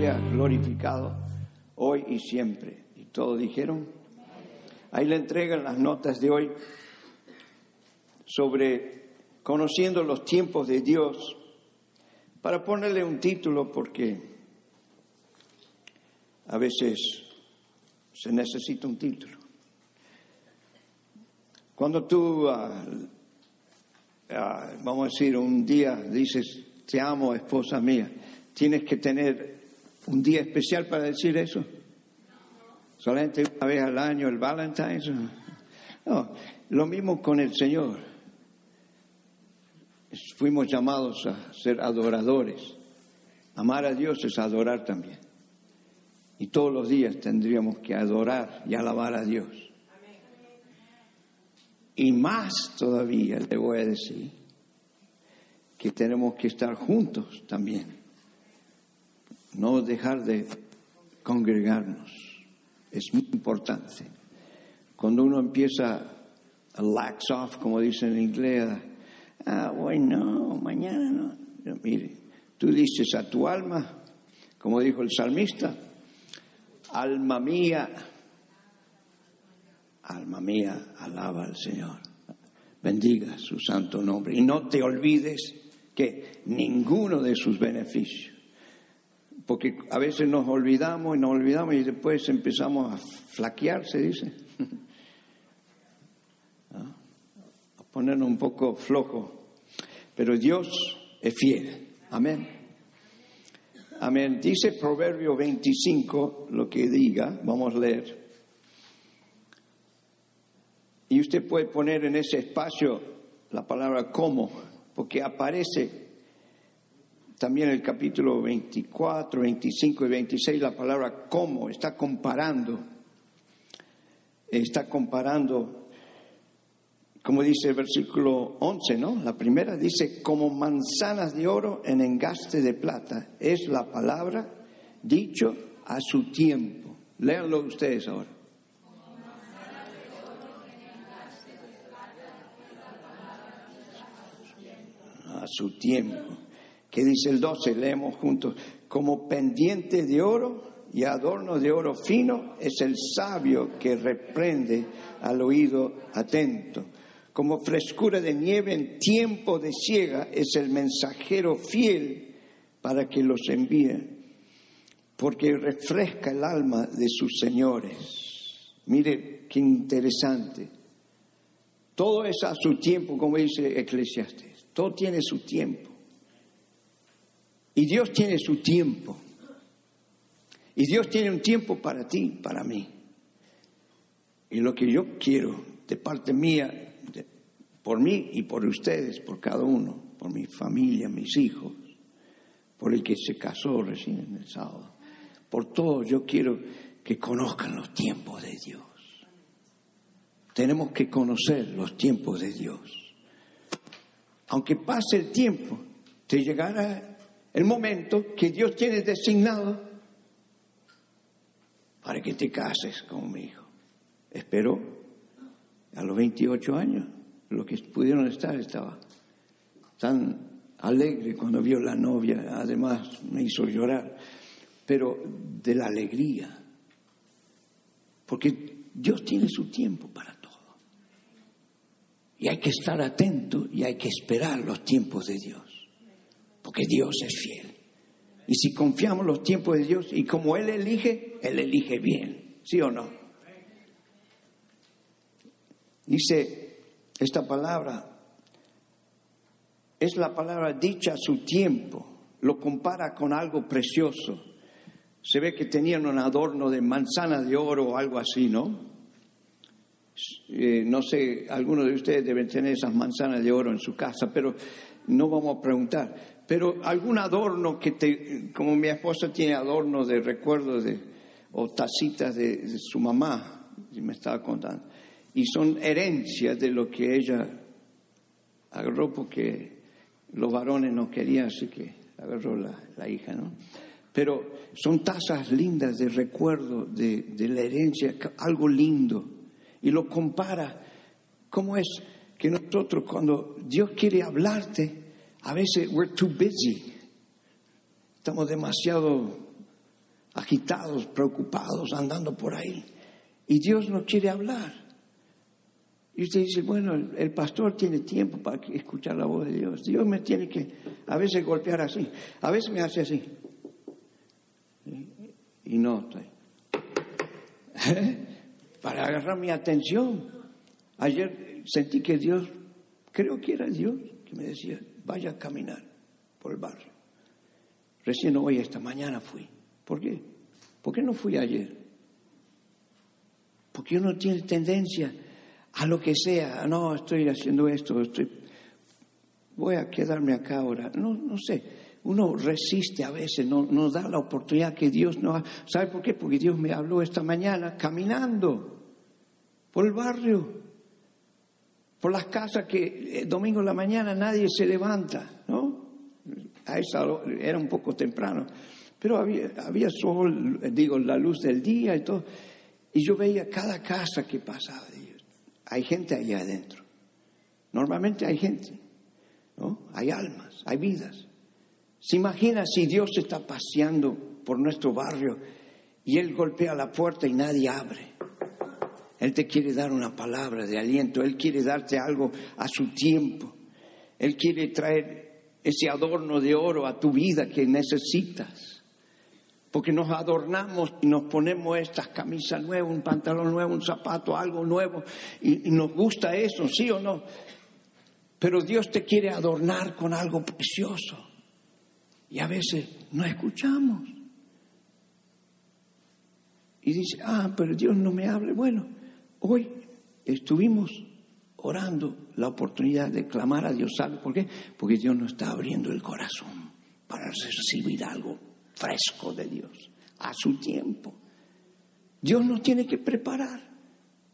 sea glorificado hoy y siempre. Y todos dijeron, ahí le entregan las notas de hoy sobre conociendo los tiempos de Dios, para ponerle un título porque a veces se necesita un título. Cuando tú, ah, ah, vamos a decir, un día dices, te amo, esposa mía, tienes que tener un día especial para decir eso. Solamente una vez al año el Valentine's. No, lo mismo con el Señor. Fuimos llamados a ser adoradores. Amar a Dios es adorar también. Y todos los días tendríamos que adorar y alabar a Dios. Y más todavía le voy a decir que tenemos que estar juntos también. No dejar de congregarnos. Es muy importante. Cuando uno empieza a lax off, como dicen en inglés, ah, bueno, mañana no. Mire, tú dices a tu alma, como dijo el salmista, alma mía, alma mía, alaba al Señor. Bendiga su santo nombre. Y no te olvides que ninguno de sus beneficios. Porque a veces nos olvidamos y nos olvidamos y después empezamos a flaquear, se dice. ¿Ah? A ponernos un poco flojo. Pero Dios es fiel. Amén. Amén. Dice Proverbio 25 lo que diga. Vamos a leer. Y usted puede poner en ese espacio la palabra como, porque aparece también el capítulo 24, 25 y 26 la palabra como, está comparando, está comparando, como dice el versículo 11, ¿no? La primera dice, como manzanas de oro en engaste de plata, es la palabra dicho a su tiempo. Léanlo ustedes ahora. A su tiempo. ¿Qué dice el 12? Leemos juntos. Como pendiente de oro y adorno de oro fino es el sabio que reprende al oído atento. Como frescura de nieve en tiempo de ciega es el mensajero fiel para que los envíe, porque refresca el alma de sus señores. Mire qué interesante. Todo es a su tiempo, como dice Eclesiastes. Todo tiene su tiempo. Y Dios tiene su tiempo. Y Dios tiene un tiempo para ti, para mí. Y lo que yo quiero de parte mía, por mí y por ustedes, por cada uno, por mi familia, mis hijos, por el que se casó recién en el sábado, por todos, yo quiero que conozcan los tiempos de Dios. Tenemos que conocer los tiempos de Dios. Aunque pase el tiempo, te llegará el momento que Dios tiene designado para que te cases conmigo. Esperó a los 28 años, los que pudieron estar, estaba tan alegre cuando vio la novia, además me hizo llorar, pero de la alegría, porque Dios tiene su tiempo para todo. Y hay que estar atento y hay que esperar los tiempos de Dios porque Dios es fiel. Y si confiamos los tiempos de Dios y como Él elige, Él elige bien, ¿sí o no? Dice esta palabra, es la palabra dicha a su tiempo, lo compara con algo precioso. Se ve que tenían un adorno de manzana de oro o algo así, ¿no? Eh, no sé, algunos de ustedes deben tener esas manzanas de oro en su casa, pero no vamos a preguntar. Pero algún adorno que te, como mi esposa tiene adornos de recuerdos de, o tacitas de, de su mamá, y me estaba contando, y son herencias de lo que ella agarró porque los varones no querían, así que agarró la, la hija, ¿no? Pero son tazas lindas de recuerdo de, de la herencia, algo lindo. Y lo compara. ¿Cómo es que nosotros cuando Dios quiere hablarte, a veces we're too busy. Estamos demasiado agitados, preocupados, andando por ahí. Y Dios no quiere hablar. Y usted dice, bueno, el, pastor tiene tiempo para escuchar la voz de Dios. Dios me tiene que a veces golpear así. A veces me hace así. Y no estoy. Para agarrar mi atención. Ayer sentí que Dios, creo que era Dios, que me decía, vaya a caminar por el barrio. Recién hoy, esta mañana fui. ¿Por qué? ¿Por qué no fui ayer? Porque uno tiene tendencia a lo que sea. No, estoy haciendo esto, estoy... voy a quedarme acá ahora. No, no sé. Uno resiste a veces, no nos da la oportunidad que Dios nos... ¿Sabe por qué? Porque Dios me habló esta mañana caminando por el barrio, por las casas que el domingo en la mañana nadie se levanta, ¿no? Esa era un poco temprano, pero había, había sol, digo, la luz del día y todo. Y yo veía cada casa que pasaba. Hay gente allá adentro. Normalmente hay gente, ¿no? Hay almas, hay vidas. ¿Se imagina si Dios está paseando por nuestro barrio y Él golpea la puerta y nadie abre? Él te quiere dar una palabra de aliento, Él quiere darte algo a su tiempo, Él quiere traer ese adorno de oro a tu vida que necesitas. Porque nos adornamos y nos ponemos estas camisas nuevas, un pantalón nuevo, un zapato, algo nuevo, y, nos gusta eso, sí o no. Pero Dios te quiere adornar con algo precioso. Y a veces no escuchamos. Y dice, ah, pero Dios no me hable. Bueno, hoy estuvimos orando la oportunidad de clamar a Dios. ¿Sabe por qué? Porque Dios nos está abriendo el corazón para recibir algo fresco de Dios a su tiempo. Dios nos tiene que preparar,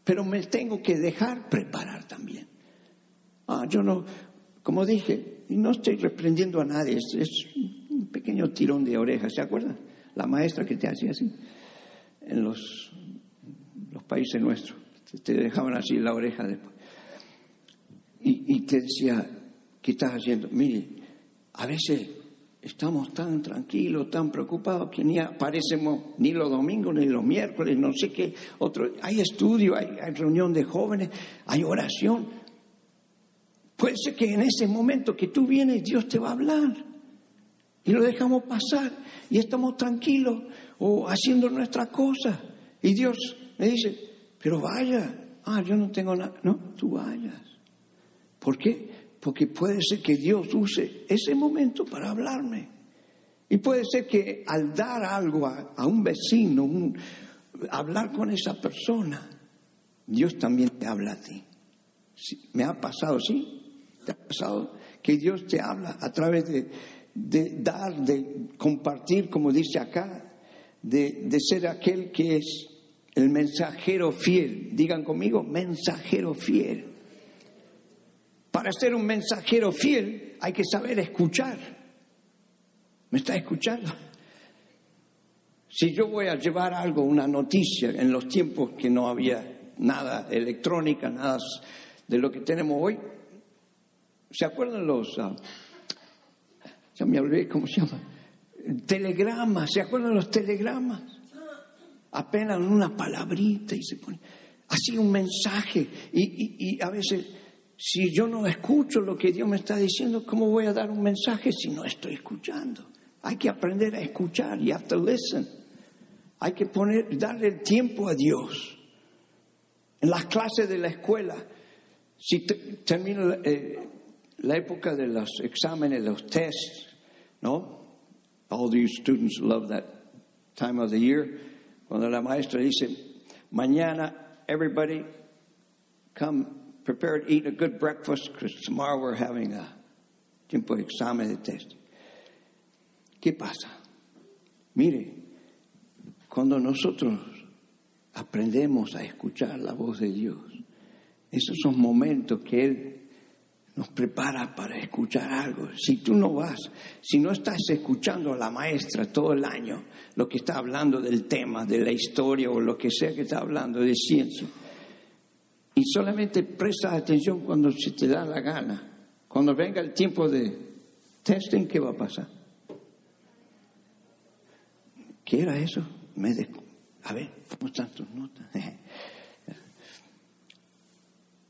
pero me tengo que dejar preparar también. Ah, yo no, como dije, no estoy reprendiendo a nadie, es, es un pequeño tirón de orejas, ¿se acuerdan? La maestra que te hacía así en los, los países nuestros, te- dejaban así la oreja después. Y, y te decía, ¿qué estás haciendo? Mire, a veces estamos tan tranquilos, tan preocupados que ni aparecemos ni los domingos ni los miércoles, no sé qué otro. Hay estudio, hay, hay reunión de jóvenes, hay oración. Puede ser que en ese momento que tú vienes, Dios te va a hablar. Y lo dejamos pasar y estamos tranquilos o haciendo nuestra cosa. Y Dios me dice, pero vaya, ah, yo no tengo nada. No, tú vayas. ¿Por qué? Porque puede ser que Dios use ese momento para hablarme. Y puede ser que al dar algo a, un vecino, hablar con esa persona, Dios también te habla a ti. Me ha pasado, ¿sí? ¿Te ha pasado que Dios te habla a través de, de dar, de compartir, como dice acá, de, de ser aquel que es el mensajero fiel? Digan conmigo, mensajero fiel. Para ser un mensajero fiel hay que saber escuchar. ¿Me está escuchando? Si yo voy a llevar algo, una noticia, en los tiempos que no había nada electrónica, nada de lo que tenemos hoy, ¿se acuerdan los, ah, ya me olvidé cómo se llama, telegramas, ¿se acuerdan los telegramas? Apenas una palabrita y se pone, así un mensaje y, y- y a veces si yo no escucho lo que Dios me está diciendo, ¿cómo voy a dar un mensaje si no estoy escuchando? Hay que aprender a escuchar. You have to listen. Hay que poner, darle el tiempo a Dios. En las clases de la escuela, si te- termina la, eh, la época de los exámenes, los tests, ¿no? All these students love that time of the year. Cuando la maestra dice, mañana, everybody, come prepared eat a good breakfast because tomorrow we're having a tiempo de examen de test. ¿Qué pasa? Mire, cuando nosotros aprendemos a escuchar la voz de Dios, esos son momentos que Él nos prepara para escuchar algo. Si tú no vas, si no estás escuchando a la maestra todo el año, lo que está hablando del tema, de la historia o lo que sea que está hablando de ciencia, y solamente prestas atención cuando se te da la gana, cuando venga el tiempo de testing, ¿qué va a pasar? ¿Qué era eso? Me A ver, ¿cómo están tus notas?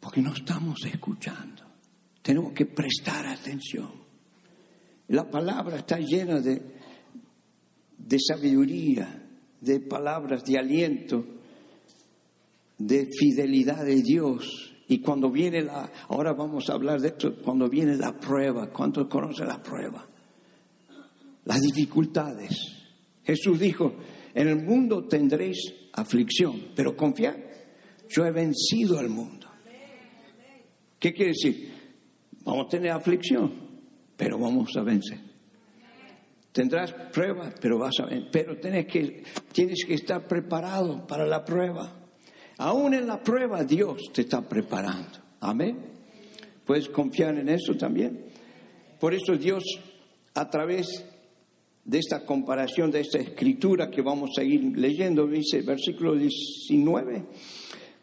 Porque no estamos escuchando. Tenemos que prestar atención. La palabra está llena de, de sabiduría, de palabras de aliento, de fidelidad de Dios. Y cuando viene la, ahora vamos a hablar de esto, cuando viene la prueba, ¿cuántos conocen la prueba? Las dificultades. Jesús dijo, en el mundo tendréis aflicción, pero confiad, yo he vencido al mundo. ¿Qué quiere decir? Vamos a tener aflicción, pero vamos a vencer. Tendrás pruebas, pero vas a vencer. Pero tienes que, tienes que estar preparado para la prueba. Aún en la prueba Dios te está preparando. Amén. Puedes confiar en eso también. Por eso Dios, a través de esta comparación, de esta escritura que vamos a ir leyendo, dice versículo 19,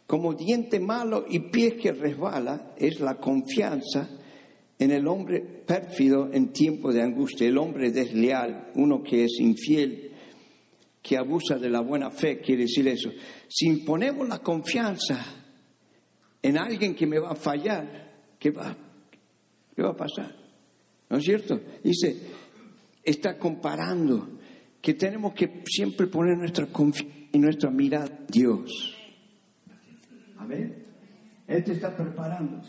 como diente malo y pie que resbala es la confianza en el hombre pérfido en tiempo de angustia, el hombre desleal, uno que es infiel, que abusa de la buena fe, quiere decir eso. Si ponemos la confianza en alguien que me va a fallar, ¿qué va, qué va a pasar? ¿No es cierto? Dice, está comparando que tenemos que siempre poner nuestra confianza y nuestra mirada en Dios. Amén. Él te está preparando.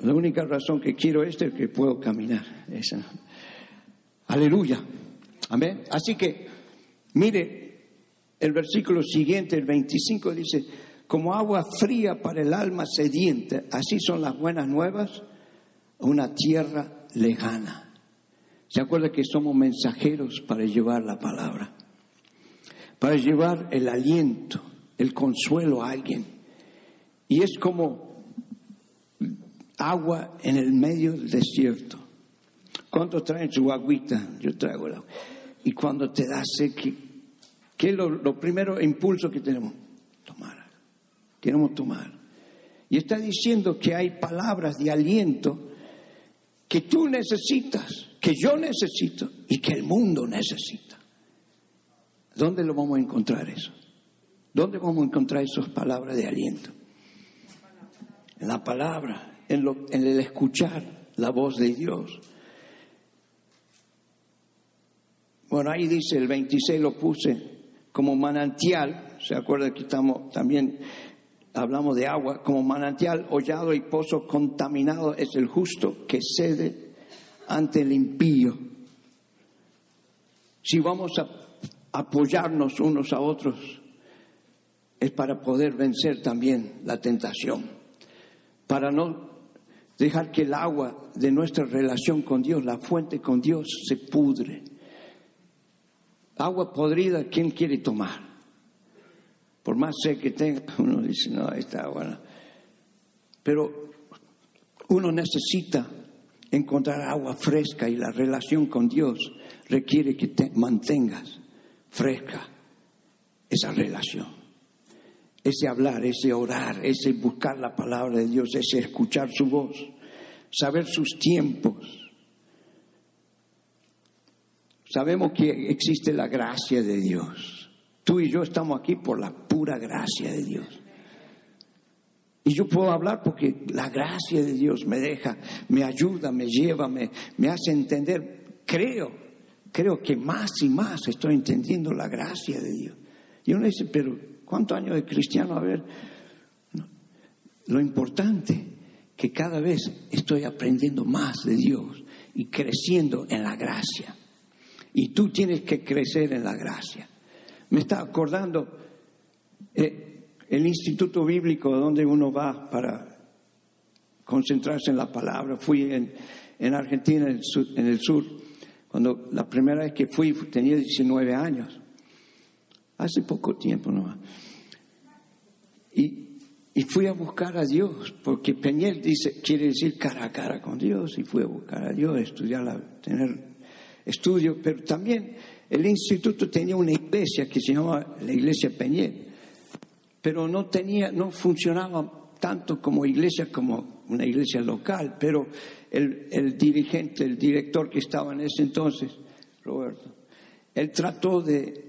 La única razón que quiero es que puedo caminar. Esa. Aleluya. Amén. Así que, mire, el versículo siguiente, el 25, dice, como agua fría para el alma sediente, así son las buenas nuevas una tierra lejana. ¿Se acuerda que somos mensajeros para llevar la palabra? Para llevar el aliento, el consuelo a alguien. Y es como agua en el medio del desierto. ¿Cuántos traen su agüita? Yo traigo el agua. Y cuando te da sed, ¿qué, es lo, lo, primero impulso que tenemos? Tomar. Queremos tomar. Y está diciendo que hay palabras de aliento que tú necesitas, que yo necesito y que el mundo necesita. ¿Dónde lo vamos a encontrar eso? ¿Dónde vamos a encontrar esas palabras de aliento? En la palabra en, el escuchar la voz de Dios. Bueno, ahí dice, el 26 lo puse como manantial, ¿se acuerda que estamos también hablamos de agua, como manantial hollado y pozo contaminado es el justo que cede ante el impío. Si vamos a apoyarnos unos a otros, es para poder vencer también la tentación, para no dejar que el agua de nuestra relación con Dios, la fuente con Dios, se pudre. Agua podrida, ¿quién quiere tomar? Por más sed que tenga, uno dice, no, esta agua Pero uno necesita encontrar agua fresca y la relación con Dios requiere que te mantengas fresca esa relación ese hablar, ese orar, ese buscar la palabra de Dios, ese escuchar su voz, saber sus tiempos. Sabemos que existe la gracia de Dios. Tú y yo estamos aquí por la pura gracia de Dios. Y yo puedo hablar porque la gracia de Dios me deja, me ayuda, me lleva, me, me hace entender. Creo, creo que más y más estoy entendiendo la gracia de Dios. Y uno dice, pero ¿Cuántos años de cristiano? A ver, lo importante que cada vez estoy aprendiendo más de Dios y creciendo en la gracia. Y tú tienes que crecer en la gracia. Me está acordando, eh, el instituto bíblico donde uno va para concentrarse en la palabra. Fui en, en Argentina, en el, sur, en el sur, cuando la primera vez que fui tenía 19 años, hace poco tiempo nomás. Y, y fui a buscar a Dios, porque Peñel dice, quiere decir cara a cara con Dios, y fui a buscar a Dios, estudiar, tener estudio, pero también el instituto tenía una iglesia que se llamaba la iglesia Peñel, pero no tenía, no funcionaba tanto como iglesia como una iglesia local, pero el, el dirigente, el director que estaba en ese entonces, Roberto, él trató de,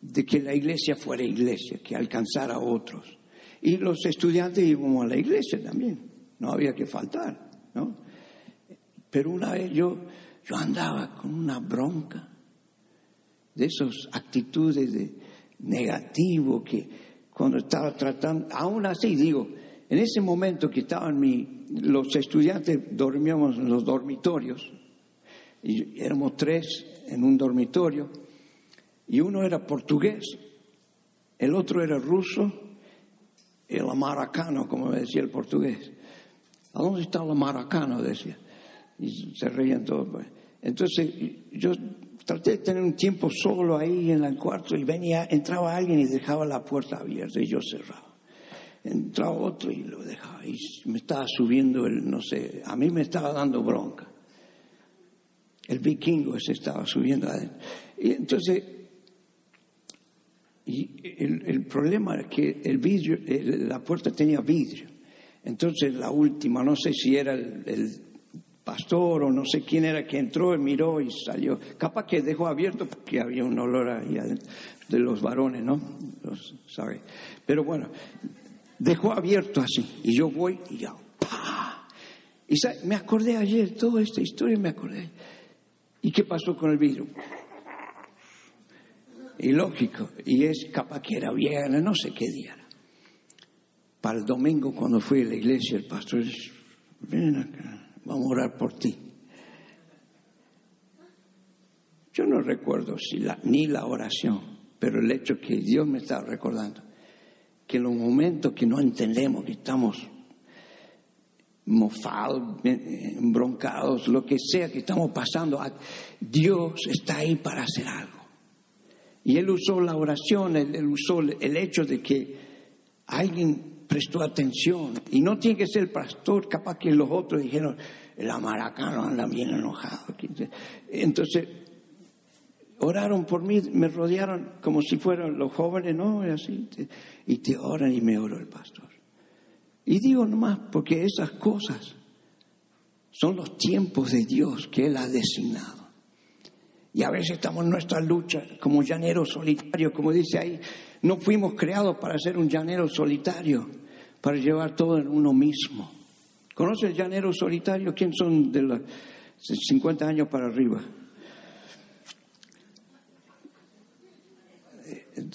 de que la iglesia fuera iglesia, que alcanzara a otros. Y los estudiantes íbamos a la iglesia también, no había que faltar, ¿no? Pero una vez yo, yo andaba con una bronca de esas actitudes de negativo que cuando estaba tratando, aún así digo, en ese momento que estaban mi, los estudiantes dormíamos en los dormitorios, y éramos tres en un dormitorio, y uno era portugués, el otro era ruso, el amaracano, como decía el portugués. ¿A dónde está el amaracano? decía. Y se reían todos. Pues. Entonces yo traté de tener un tiempo solo ahí en el cuarto y venía, entraba alguien y dejaba la puerta abierta y yo cerraba. Entraba otro y lo dejaba y me estaba subiendo el, no sé, a mí me estaba dando bronca. El vikingo se estaba subiendo adentro. Y entonces, y el, el problema era que el vidrio, el, la puerta tenía vidrio. Entonces la última, no sé si era el, el pastor o no sé quién era que entró y miró y salió. Capaz que dejó abierto porque había un olor ahí de los varones, ¿no? Los. Pero bueno, dejó abierto así. Y yo voy y ya, ¡pah! Y me acordé ayer, toda esta historia me acordé. ¿Y qué pasó con el vidrio? Y lógico, y es capaz que era viernes, no sé qué día. Para el domingo cuando fui a la iglesia, el pastor dice, ven acá, vamos a orar por ti. Yo no recuerdo ni la oración, pero el hecho que Dios me estaba recordando, que en los momentos que no entendemos, que estamos mofados, embroncados, lo que sea que estamos pasando, Dios está ahí para hacer algo. Y él usó la oración, él, usó el hecho de que alguien prestó atención. Y no tiene que ser el pastor, capaz que los otros dijeron, el amaracano anda bien enojado. Entonces, oraron por mí, me rodearon como si fueran los jóvenes, ¿no? Y así, y te oran y me oró el pastor. Y digo nomás, porque esas cosas son los tiempos de Dios que Él ha designado. Y a veces estamos en nuestra lucha como llaneros solitarios, como dice ahí, no fuimos creados para ser un llanero solitario, para llevar todo en uno mismo. ¿Conoce el llanero solitario? ¿Quién son de los 50 años para arriba?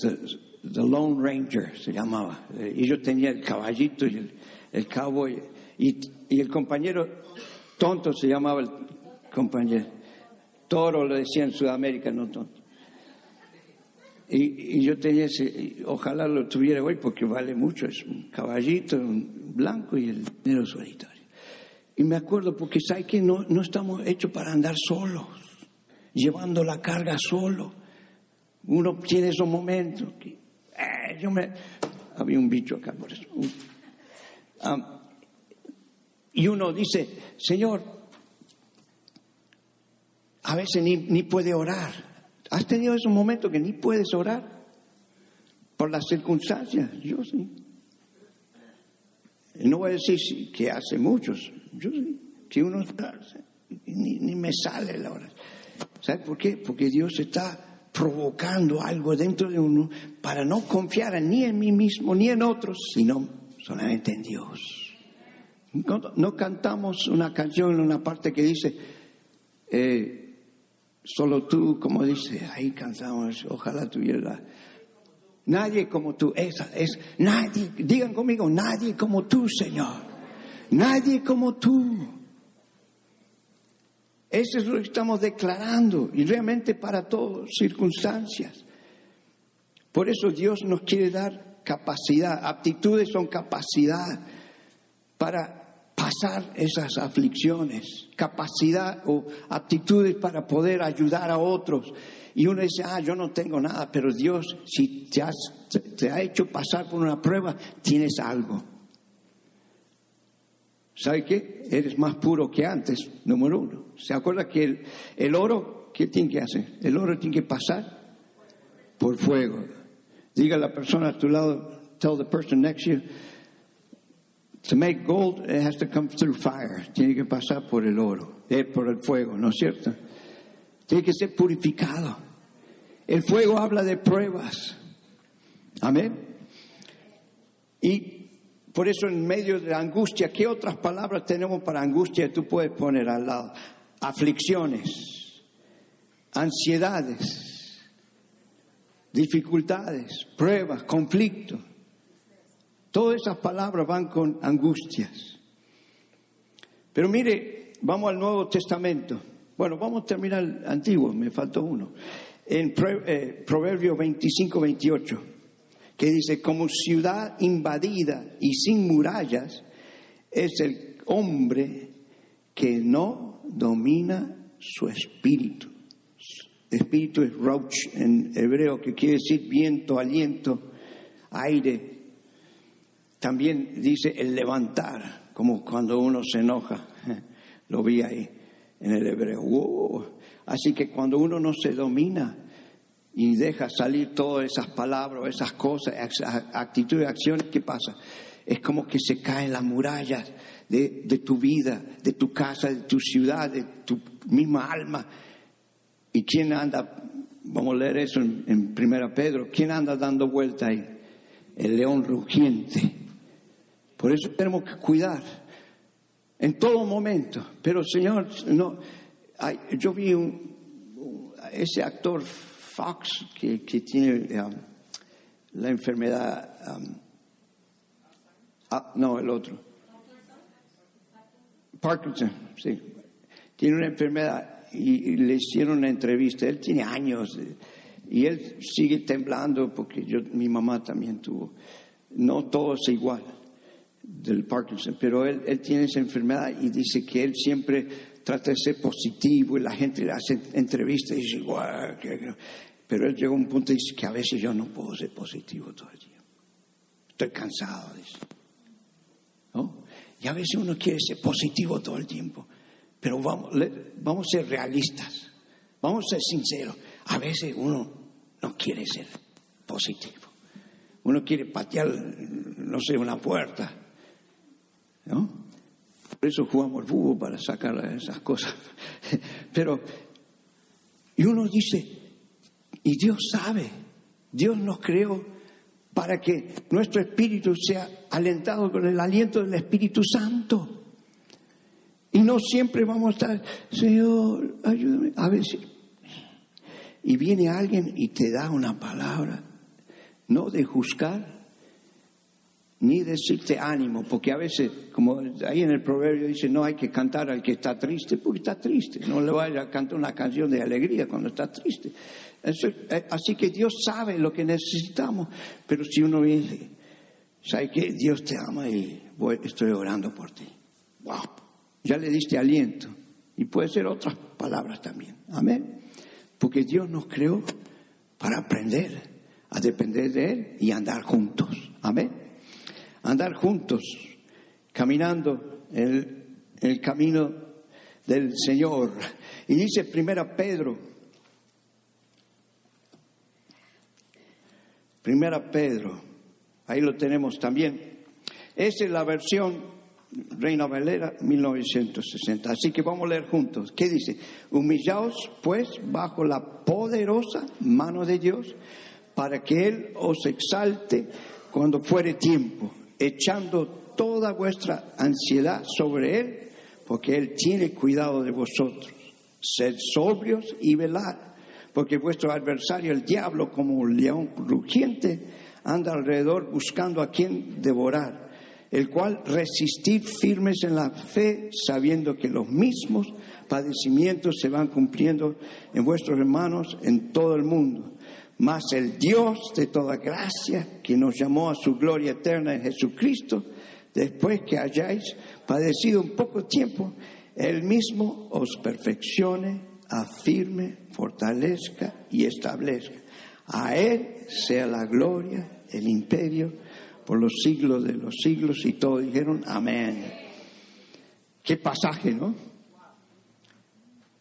The, Lone Ranger se llamaba. Y yo tenía el caballito y el, el cowboy. Y, y el compañero tonto se llamaba el compañero. Toro lo decía en Sudamérica, no tonto. Y, yo tenía ese, ojalá lo tuviera hoy porque vale mucho, es un caballito, un blanco y el dinero solitario. Y me acuerdo porque sabes que no, no estamos hechos para andar solos, llevando la carga solo. Uno tiene esos momentos que, eh, yo me, había un bicho acá por eso. Um, y uno dice, Señor, a veces ni, ni puede orar. ¿Has tenido esos momentos que ni puedes orar? Por las circunstancias, yo sí. No voy a decir que hace muchos, yo sí. Que uno ni, ni me sale la hora. ¿Sabes por qué? Porque Dios está provocando algo dentro de uno para no confiar ni en mí mismo ni en otros, sino solamente en Dios. No, no cantamos una canción en una parte que dice, eh, Solo tú, como dice, ahí cansamos, ojalá tuviera. Nadie como tú, esa es, nadie, digan conmigo, nadie como tú, Señor. Nadie como tú. Eso es lo que estamos declarando y realmente para todas circunstancias. Por eso Dios nos quiere dar capacidad, aptitudes son capacidad para pasar esas aflicciones, capacidad o aptitudes para poder ayudar a otros. Y uno dice, ah, yo no tengo nada, pero Dios, si te, te ha hecho pasar por una prueba, tienes algo. ¿Sabe qué? Eres más puro que antes, número uno. ¿Se acuerda que el, el oro, ¿qué tiene que hacer? El oro tiene que pasar por fuego. Diga a la persona a tu lado, tell the person next to you, to make gold, it has to come through fire. Tiene que pasar por el oro, eh, por el fuego, ¿no es cierto? Tiene que ser purificado. El fuego habla de pruebas. Amén. Y por eso en medio de la angustia, ¿qué otras palabras tenemos para angustia tú puedes poner al lado? Aflicciones, ansiedades, dificultades, pruebas, conflictos. Todas esas palabras van con angustias. Pero mire, vamos al Nuevo Testamento. Bueno, vamos a terminar el Antiguo, me faltó uno. En eh, Proverbio 25, 28, que dice, como ciudad invadida y sin murallas, es el hombre que no domina su espíritu. Espíritu es roach en hebreo, que quiere decir viento, aliento, aire. También dice el levantar, como cuando uno se enoja. Lo vi ahí en el hebreo. Así que cuando uno no se domina y deja salir todas esas palabras, esas cosas, actitudes, acciones, ¿qué pasa? Es como que se caen las murallas de, de tu vida, de tu casa, de tu ciudad, de tu misma alma. ¿Y quién anda? Vamos a leer eso en, en Primera Pedro. ¿Quién anda dando vuelta ahí? El león rugiente. Por eso tenemos que cuidar en todo momento. Pero Señor, no, yo vi un, ese actor Fox que, tiene um, la enfermedad, um, ah, no, el otro. Parkinson, sí. Tiene una enfermedad y, le hicieron una entrevista. Él tiene años y él sigue temblando porque yo, mi mamá también tuvo. No todo es igual del Parkinson, pero él, él tiene esa enfermedad y dice que él siempre trata de ser positivo y la gente le hace entrevistas y dice, igual, pero él llegó a un punto y dice que a veces yo no puedo ser positivo todo el día. Estoy cansado, dice. ¿No? Y a veces uno quiere ser positivo todo el tiempo, pero vamos, vamos a ser realistas, vamos a ser sinceros. A veces uno no quiere ser positivo. Uno quiere patear, no sé, una puerta ¿no? Por eso jugamos fútbol para sacar esas cosas. Pero, y uno dice, y Dios sabe, Dios nos creó para que nuestro espíritu sea alentado con el aliento del Espíritu Santo. Y no siempre vamos a estar, Señor, ayúdame. A veces. Y viene alguien y te da una palabra, no de juzgar, ni decirte ánimo, porque a veces, como ahí en el proverbio dice, no hay que cantar al que está triste, porque está triste, no le vaya a cantar una canción de alegría cuando está triste. Eh, así que Dios sabe lo que necesitamos, pero si uno dice, sabe que Dios te ama y estoy orando por ti. Wow, ya le diste aliento. Y puede ser otras palabras también. Amén. Porque Dios nos creó para aprender a depender de Él y andar juntos. Amén andar juntos, caminando en el, camino del Señor. Y dice primera Pedro, primera Pedro, ahí lo tenemos también. Esa es la versión Reina Valera 1960. Así que vamos a leer juntos. ¿Qué dice? Humillaos pues bajo la poderosa mano de Dios para que Él os exalte cuando fuere tiempo echando toda vuestra ansiedad sobre Él, porque Él tiene cuidado de vosotros. Sed sobrios y velad, porque vuestro adversario, el diablo, como un león rugiente, anda alrededor buscando a quien devorar, el cual resistir firmes en la fe, sabiendo que los mismos padecimientos se van cumpliendo en vuestros hermanos en todo el mundo. Mas el Dios de toda gracia, que nos llamó a su gloria eterna en Jesucristo, después que hayáis padecido un poco tiempo, Él mismo os perfeccione, afirme, fortalezca y establezca. A Él sea la gloria, el imperio, por los siglos de los siglos. Y todos dijeron, amén. Qué pasaje, ¿no?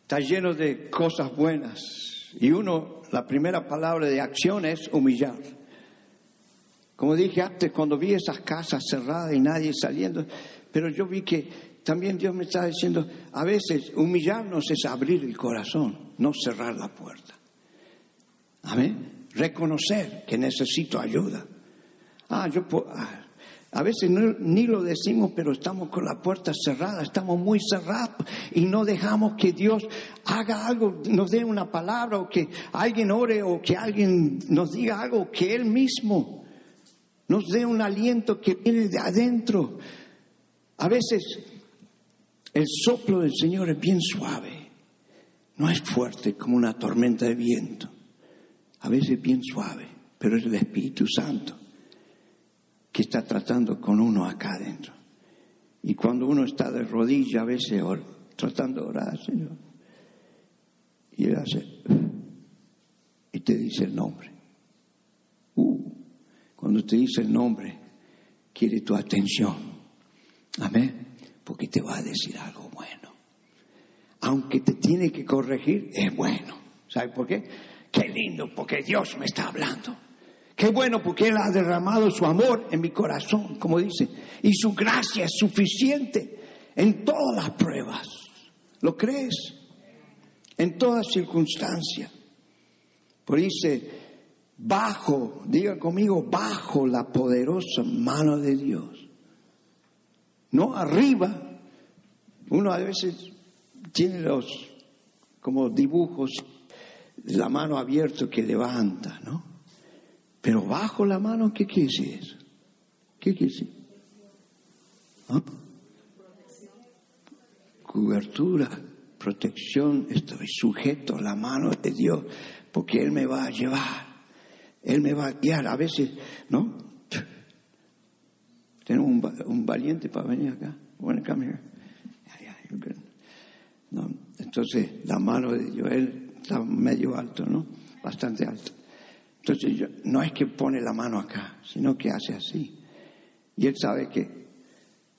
Está lleno de cosas buenas. Y uno, la primera palabra de acción es humillar. Como dije antes, cuando vi esas casas cerradas y nadie saliendo, pero yo vi que también Dios me está diciendo, a veces humillarnos es abrir el corazón, no cerrar la puerta. Amén. Reconocer que necesito ayuda. Ah, yo ah, a veces ni lo decimos, pero estamos con la puerta cerrada, estamos muy cerrados y no dejamos que Dios haga algo, nos dé una palabra o que alguien ore o que alguien nos diga algo, que Él mismo nos dé un aliento que viene de adentro. A veces el soplo del Señor es bien suave, no es fuerte como una tormenta de viento, a veces bien suave, pero es el Espíritu Santo está tratando con uno acá adentro. Y cuando uno está de rodillas, a veces tratando de orar, Señor, y él hace, y te dice el nombre. Uh, cuando te dice el nombre, quiere tu atención. Amén. Porque te va a decir algo bueno. Aunque te tiene que corregir, es bueno. ¿Sabe por qué? Qué lindo, porque Dios me está hablando. Qué bueno porque Él ha derramado su amor en mi corazón, como dice, y su gracia es suficiente en todas las pruebas. ¿Lo crees? En todas circunstancias. Por dice, bajo, diga conmigo, bajo la poderosa mano de Dios. No arriba. Uno a veces tiene los como dibujos, la mano abierta que levanta, ¿no? Pero bajo la mano, ¿qué quiere decir ¿Qué quiere decir? ¿Ah? Cobertura, protección, estoy sujeto a la mano de Dios, porque Él me va a llevar, Él me va a guiar. A veces, ¿no? Tenemos un, valiente para venir acá. Bueno, here. No, entonces, la mano de Él está medio alto, ¿no? Bastante alto. Entonces no es que pone la mano acá, sino que hace así. Y él sabe que,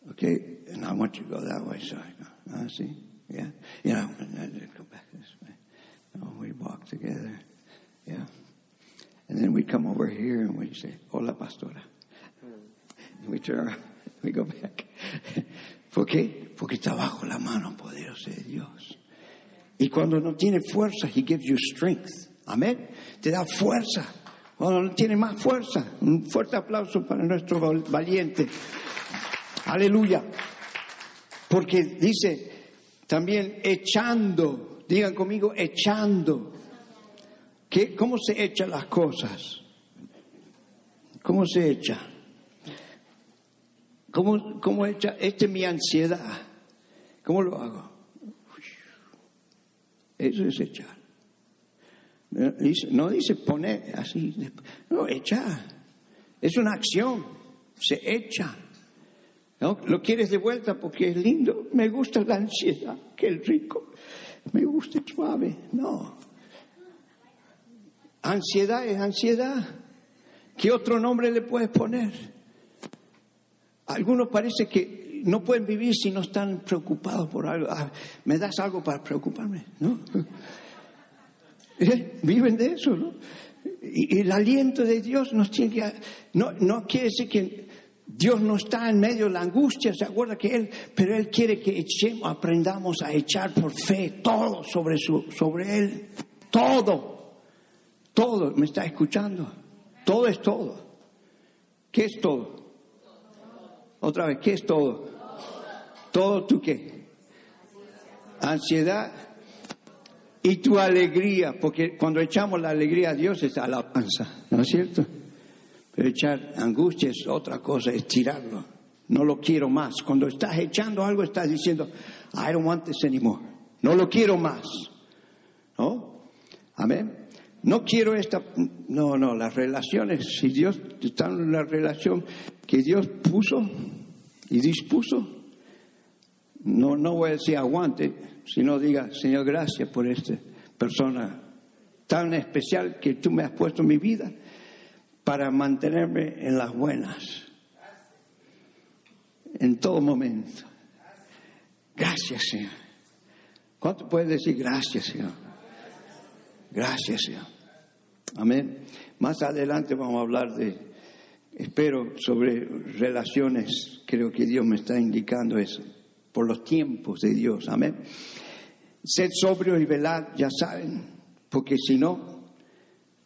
okay, and I want you to go that way, so I go, ah, see, yeah, you know, go back this way. Oh, we walk together, yeah. And then we come over here and we say, hola, pastora. And we turn around, we go back. ¿Por qué? Porque está bajo la mano poderosa de Dios. Y cuando no tiene fuerza, He gives you strength. Amén. Te da fuerza. Cuando tiene más fuerza. Un fuerte aplauso para nuestro valiente. Aleluya. Porque dice también echando. Digan conmigo, echando. ¿Qué, ¿Cómo se echan las cosas? ¿Cómo se echa? ¿Cómo, cómo echa? Esta es mi ansiedad. ¿Cómo lo hago? Eso es echar. No dice poner así, no, echa. Es una acción, se echa. Lo quieres de vuelta porque es lindo. Me gusta la ansiedad, que el rico. Me gusta suave. No. Ansiedad es ansiedad. ¿Qué otro nombre le puedes poner? Algunos parece que no pueden vivir si no están preocupados por algo. Ah, ¿Me das algo para preocuparme? ¿No? Viven de eso, ¿no? Y, el aliento de Dios nos tiene que... No, no quiere decir que Dios no está en medio de la angustia, se acuerda que Él, pero Él quiere que echemos, aprendamos a echar por fe todo sobre, su, sobre Él, todo, todo, ¿me está escuchando? Todo es todo. ¿Qué es todo? Otra vez, ¿qué es todo? Todo tú qué? Ansiedad, y tu alegría, porque cuando echamos la alegría a Dios es alabanza, ¿no es cierto? Pero echar angustia es otra cosa, es tirarlo. No lo quiero más. Cuando estás echando algo, estás diciendo, I don't want this anymore. No lo quiero más. ¿No? Amén. No quiero esta... No, no, las relaciones, si Dios está en la relación que Dios puso y dispuso, no, no voy a decir aguante, sino diga, Señor, gracias por esta persona tan especial que tú me has puesto en mi vida para mantenerme en las buenas, en todo momento. Gracias, Señor. ¿Cuánto puedes decir gracias, Señor? Gracias, Señor. Amén. Más adelante vamos a hablar de, espero, sobre relaciones. Creo que Dios me está indicando eso, por los tiempos de Dios. Amén. Sed sobrio y velad, ya saben, porque si no,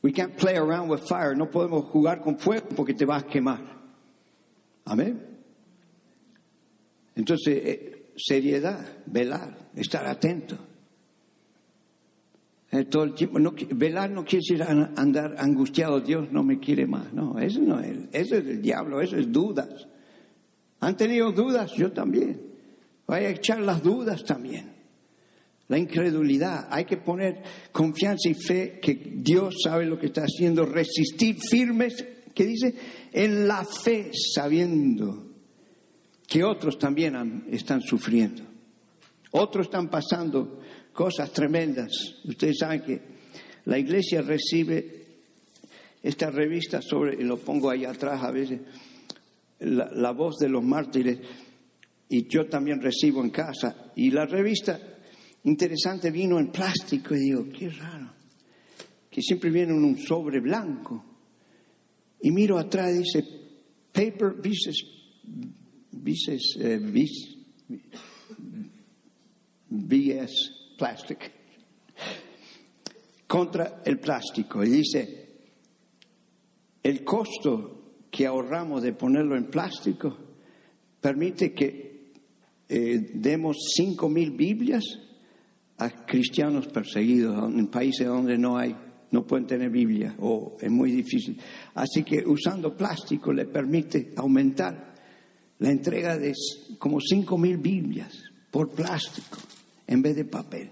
we can't play around with fire. No podemos jugar con fuego porque te vas a quemar. Amén. Entonces, eh, seriedad, velar, estar atento. Eh, todo el tiempo. No, velar no quiere decir andar angustiado, Dios no me quiere más. No, eso no es, eso es el diablo, eso es dudas. ¿Han tenido dudas? Yo también. Voy a echar las dudas también. La incredulidad. Hay que poner confianza y fe que Dios sabe lo que está haciendo. Resistir firmes, que dice, en la fe, sabiendo que otros también están sufriendo. Otros están pasando cosas tremendas. Ustedes saben que la iglesia recibe esta revista sobre, y lo pongo ahí atrás a veces, la, voz de los mártires, y yo también recibo en casa. Y la revista, interesante, vino en plástico, y digo, qué raro, que siempre viene en un sobre blanco. Y miro atrás y dice, paper vices, vices, eh, VS plastic, contra el plástico. Y dice, el costo que ahorramos de ponerlo en plástico permite que eh, demos cinco mil Biblias a cristianos perseguidos en países donde no hay, no pueden tener Biblia o es muy difícil. Así que usando plástico le permite aumentar la entrega de como cinco mil Biblias por plástico en vez de papel.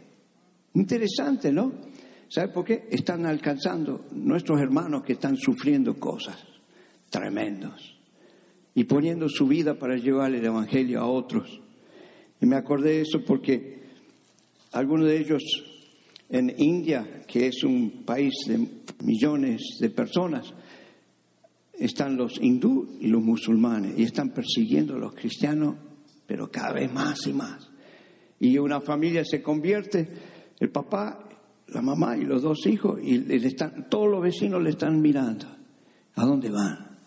Interesante, ¿no? ¿Sabe por qué? Están alcanzando nuestros hermanos que están sufriendo cosas tremendas y poniendo su vida para llevar el Evangelio a otros. Y me acordé de eso porque algunos de ellos en India, que es un país de millones de personas, están los hindú y los musulmanes y están persiguiendo a los cristianos, pero cada vez más y más y una familia se convierte, el papá, la mamá y los dos hijos, y le están, todos los vecinos le están mirando. ¿A dónde van?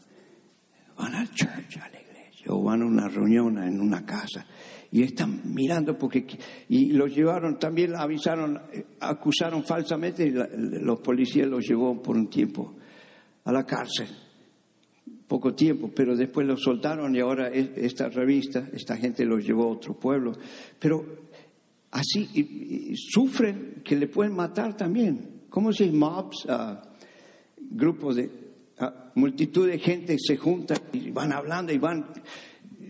Van al church, a la iglesia, o van a una reunión en una casa. Y están mirando porque... Y los llevaron, también avisaron, acusaron falsamente y los policías los llevó por un tiempo a la cárcel poco tiempo, pero después los soltaron y ahora esta revista, esta gente los llevó a otro pueblo. Pero así sufren que le pueden matar también. ¿Cómo se dice? Mobs, uh, grupos de uh, multitud de gente se juntan y van hablando y van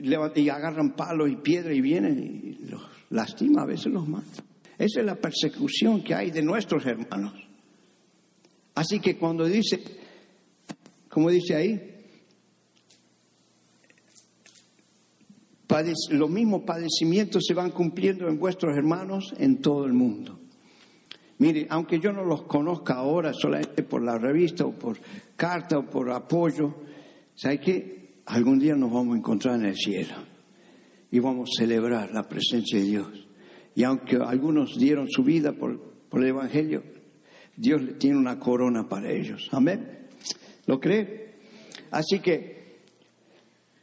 y agarran palos y piedras y vienen y los lastima, a veces los matan. Esa es la persecución que hay de nuestros hermanos. Así que cuando dice, como dice ahí, los mismos padecimientos se van cumpliendo en vuestros hermanos en todo el mundo. Mire, aunque yo no los conozca ahora solamente por la revista o por carta o por apoyo, ¿sabe qué? Algún día nos vamos a encontrar en el cielo y vamos a celebrar la presencia de Dios. Y aunque algunos dieron su vida por, por el Evangelio, Dios tiene una corona para ellos. Amén. ¿Lo cree? Así que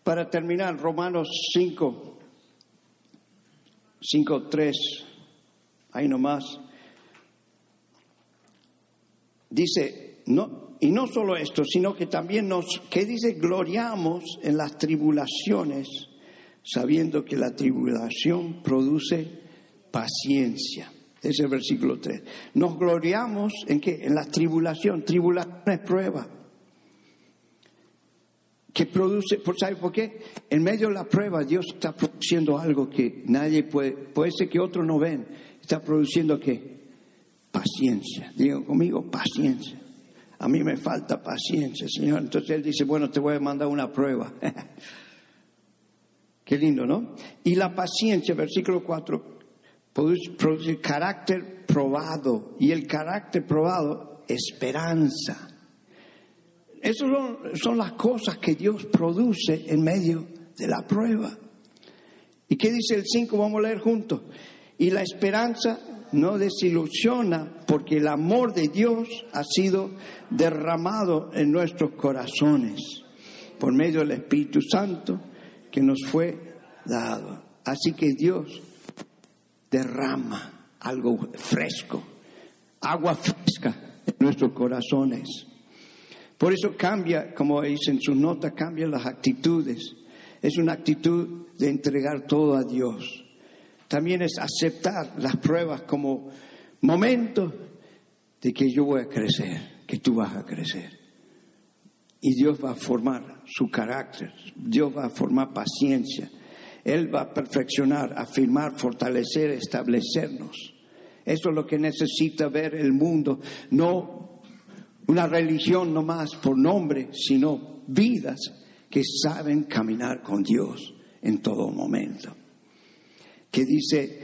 para terminar, Romanos 5, 5, 3, ahí nomás, dice, no, y no solo esto, sino que también nos, ¿qué dice? Gloriamos en las tribulaciones, sabiendo que la tribulación produce paciencia. Ese es el versículo 3. Nos gloriamos en qué? En la tribulación. Tribulación es prueba que produce, ¿sabe por qué? En medio de la prueba Dios está produciendo algo que nadie puede, puede ser que otros no ven, está produciendo qué? Paciencia. Digo conmigo, paciencia. A mí me falta paciencia, Señor. Entonces Él dice, bueno, te voy a mandar una prueba. Qué lindo, ¿no? Y la paciencia, versículo 4, produce, carácter probado. Y el carácter probado, esperanza. Esas son, las cosas que Dios produce en medio de la prueba. ¿Y qué dice el 5? Vamos a leer juntos. Y la esperanza no desilusiona porque el amor de Dios ha sido derramado en nuestros corazones por medio del Espíritu Santo que nos fue dado. Así que Dios derrama algo fresco, agua fresca en nuestros corazones. Por eso cambia, como dice en sus notas, cambian las actitudes. Es una actitud de entregar todo a Dios. También es aceptar las pruebas como momentos de que yo voy a crecer, que tú vas a crecer. Y Dios va a formar su carácter, Dios va a formar paciencia, Él va a perfeccionar, afirmar, fortalecer, establecernos. Eso es lo que necesita ver el mundo, no una religión nomás por nombre, sino vidas que saben caminar con Dios en todo momento. Que dice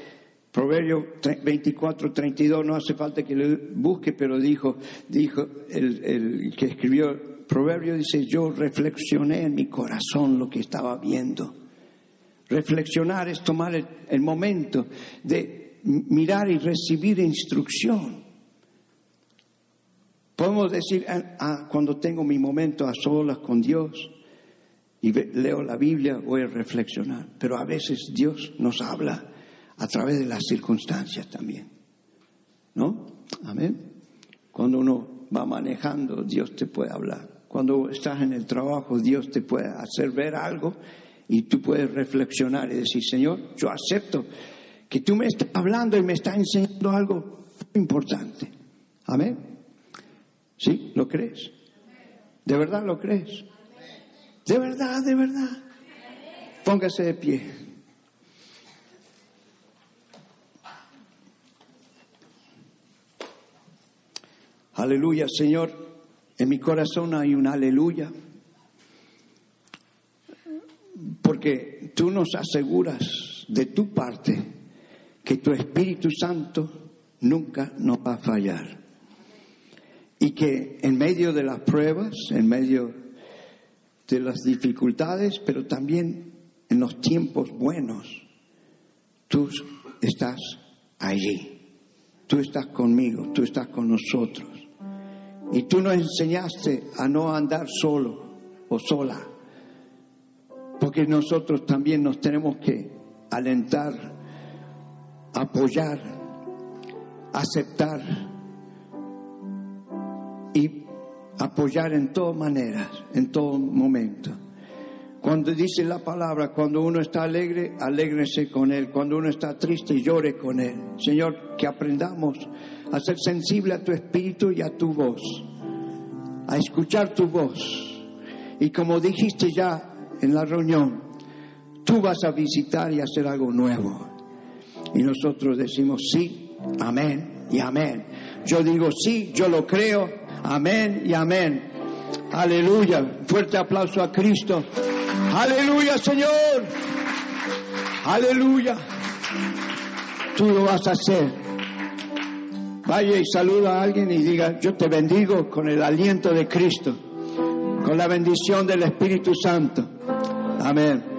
Proverbio 24, 32, no hace falta que lo busque, pero dijo, dijo el, que escribió Proverbio dice, yo reflexioné en mi corazón lo que estaba viendo. Reflexionar es tomar el, momento de mirar y recibir instrucción. Podemos decir, ah, ah, cuando tengo mi momento a solas con Dios y leo la Biblia, voy a reflexionar. Pero a veces Dios nos habla a través de las circunstancias también. ¿No? Amén. Cuando uno va manejando, Dios te puede hablar. Cuando estás en el trabajo, Dios te puede hacer ver algo y tú puedes reflexionar y decir, Señor, yo acepto que tú me estás hablando y me estás enseñando algo importante. Amén. ¿Sí? ¿Lo crees? ¿De verdad lo crees? ¿De verdad, de verdad? Póngase de pie. Aleluya, Señor. En mi corazón hay un aleluya, porque tú nos aseguras de tu parte que tu Espíritu Santo nunca nos va a fallar. Y que en medio de las pruebas, en medio de las dificultades, pero también en los tiempos buenos, tú estás allí. Tú estás conmigo, tú estás con nosotros. Y tú nos enseñaste a no andar solo o sola, porque nosotros también nos tenemos que alentar, apoyar, aceptar y apoyar en todas maneras, en todo momento. Cuando dice la palabra, cuando uno está alegre, alégrese con él. Cuando uno está triste, llore con él. Señor, que aprendamos a ser sensible a tu espíritu y a tu voz, a escuchar tu voz. Y como dijiste ya en la reunión, tú vas a visitar y hacer algo nuevo. Y nosotros decimos sí, amén y amén. Yo digo sí, yo lo creo, amén y amén. Aleluya. Fuerte aplauso a Cristo. Aleluya, Señor. Aleluya. Tú lo vas a hacer. Vaya y saluda a alguien y diga, yo te bendigo con el aliento de Cristo, con la bendición del Espíritu Santo. Amén.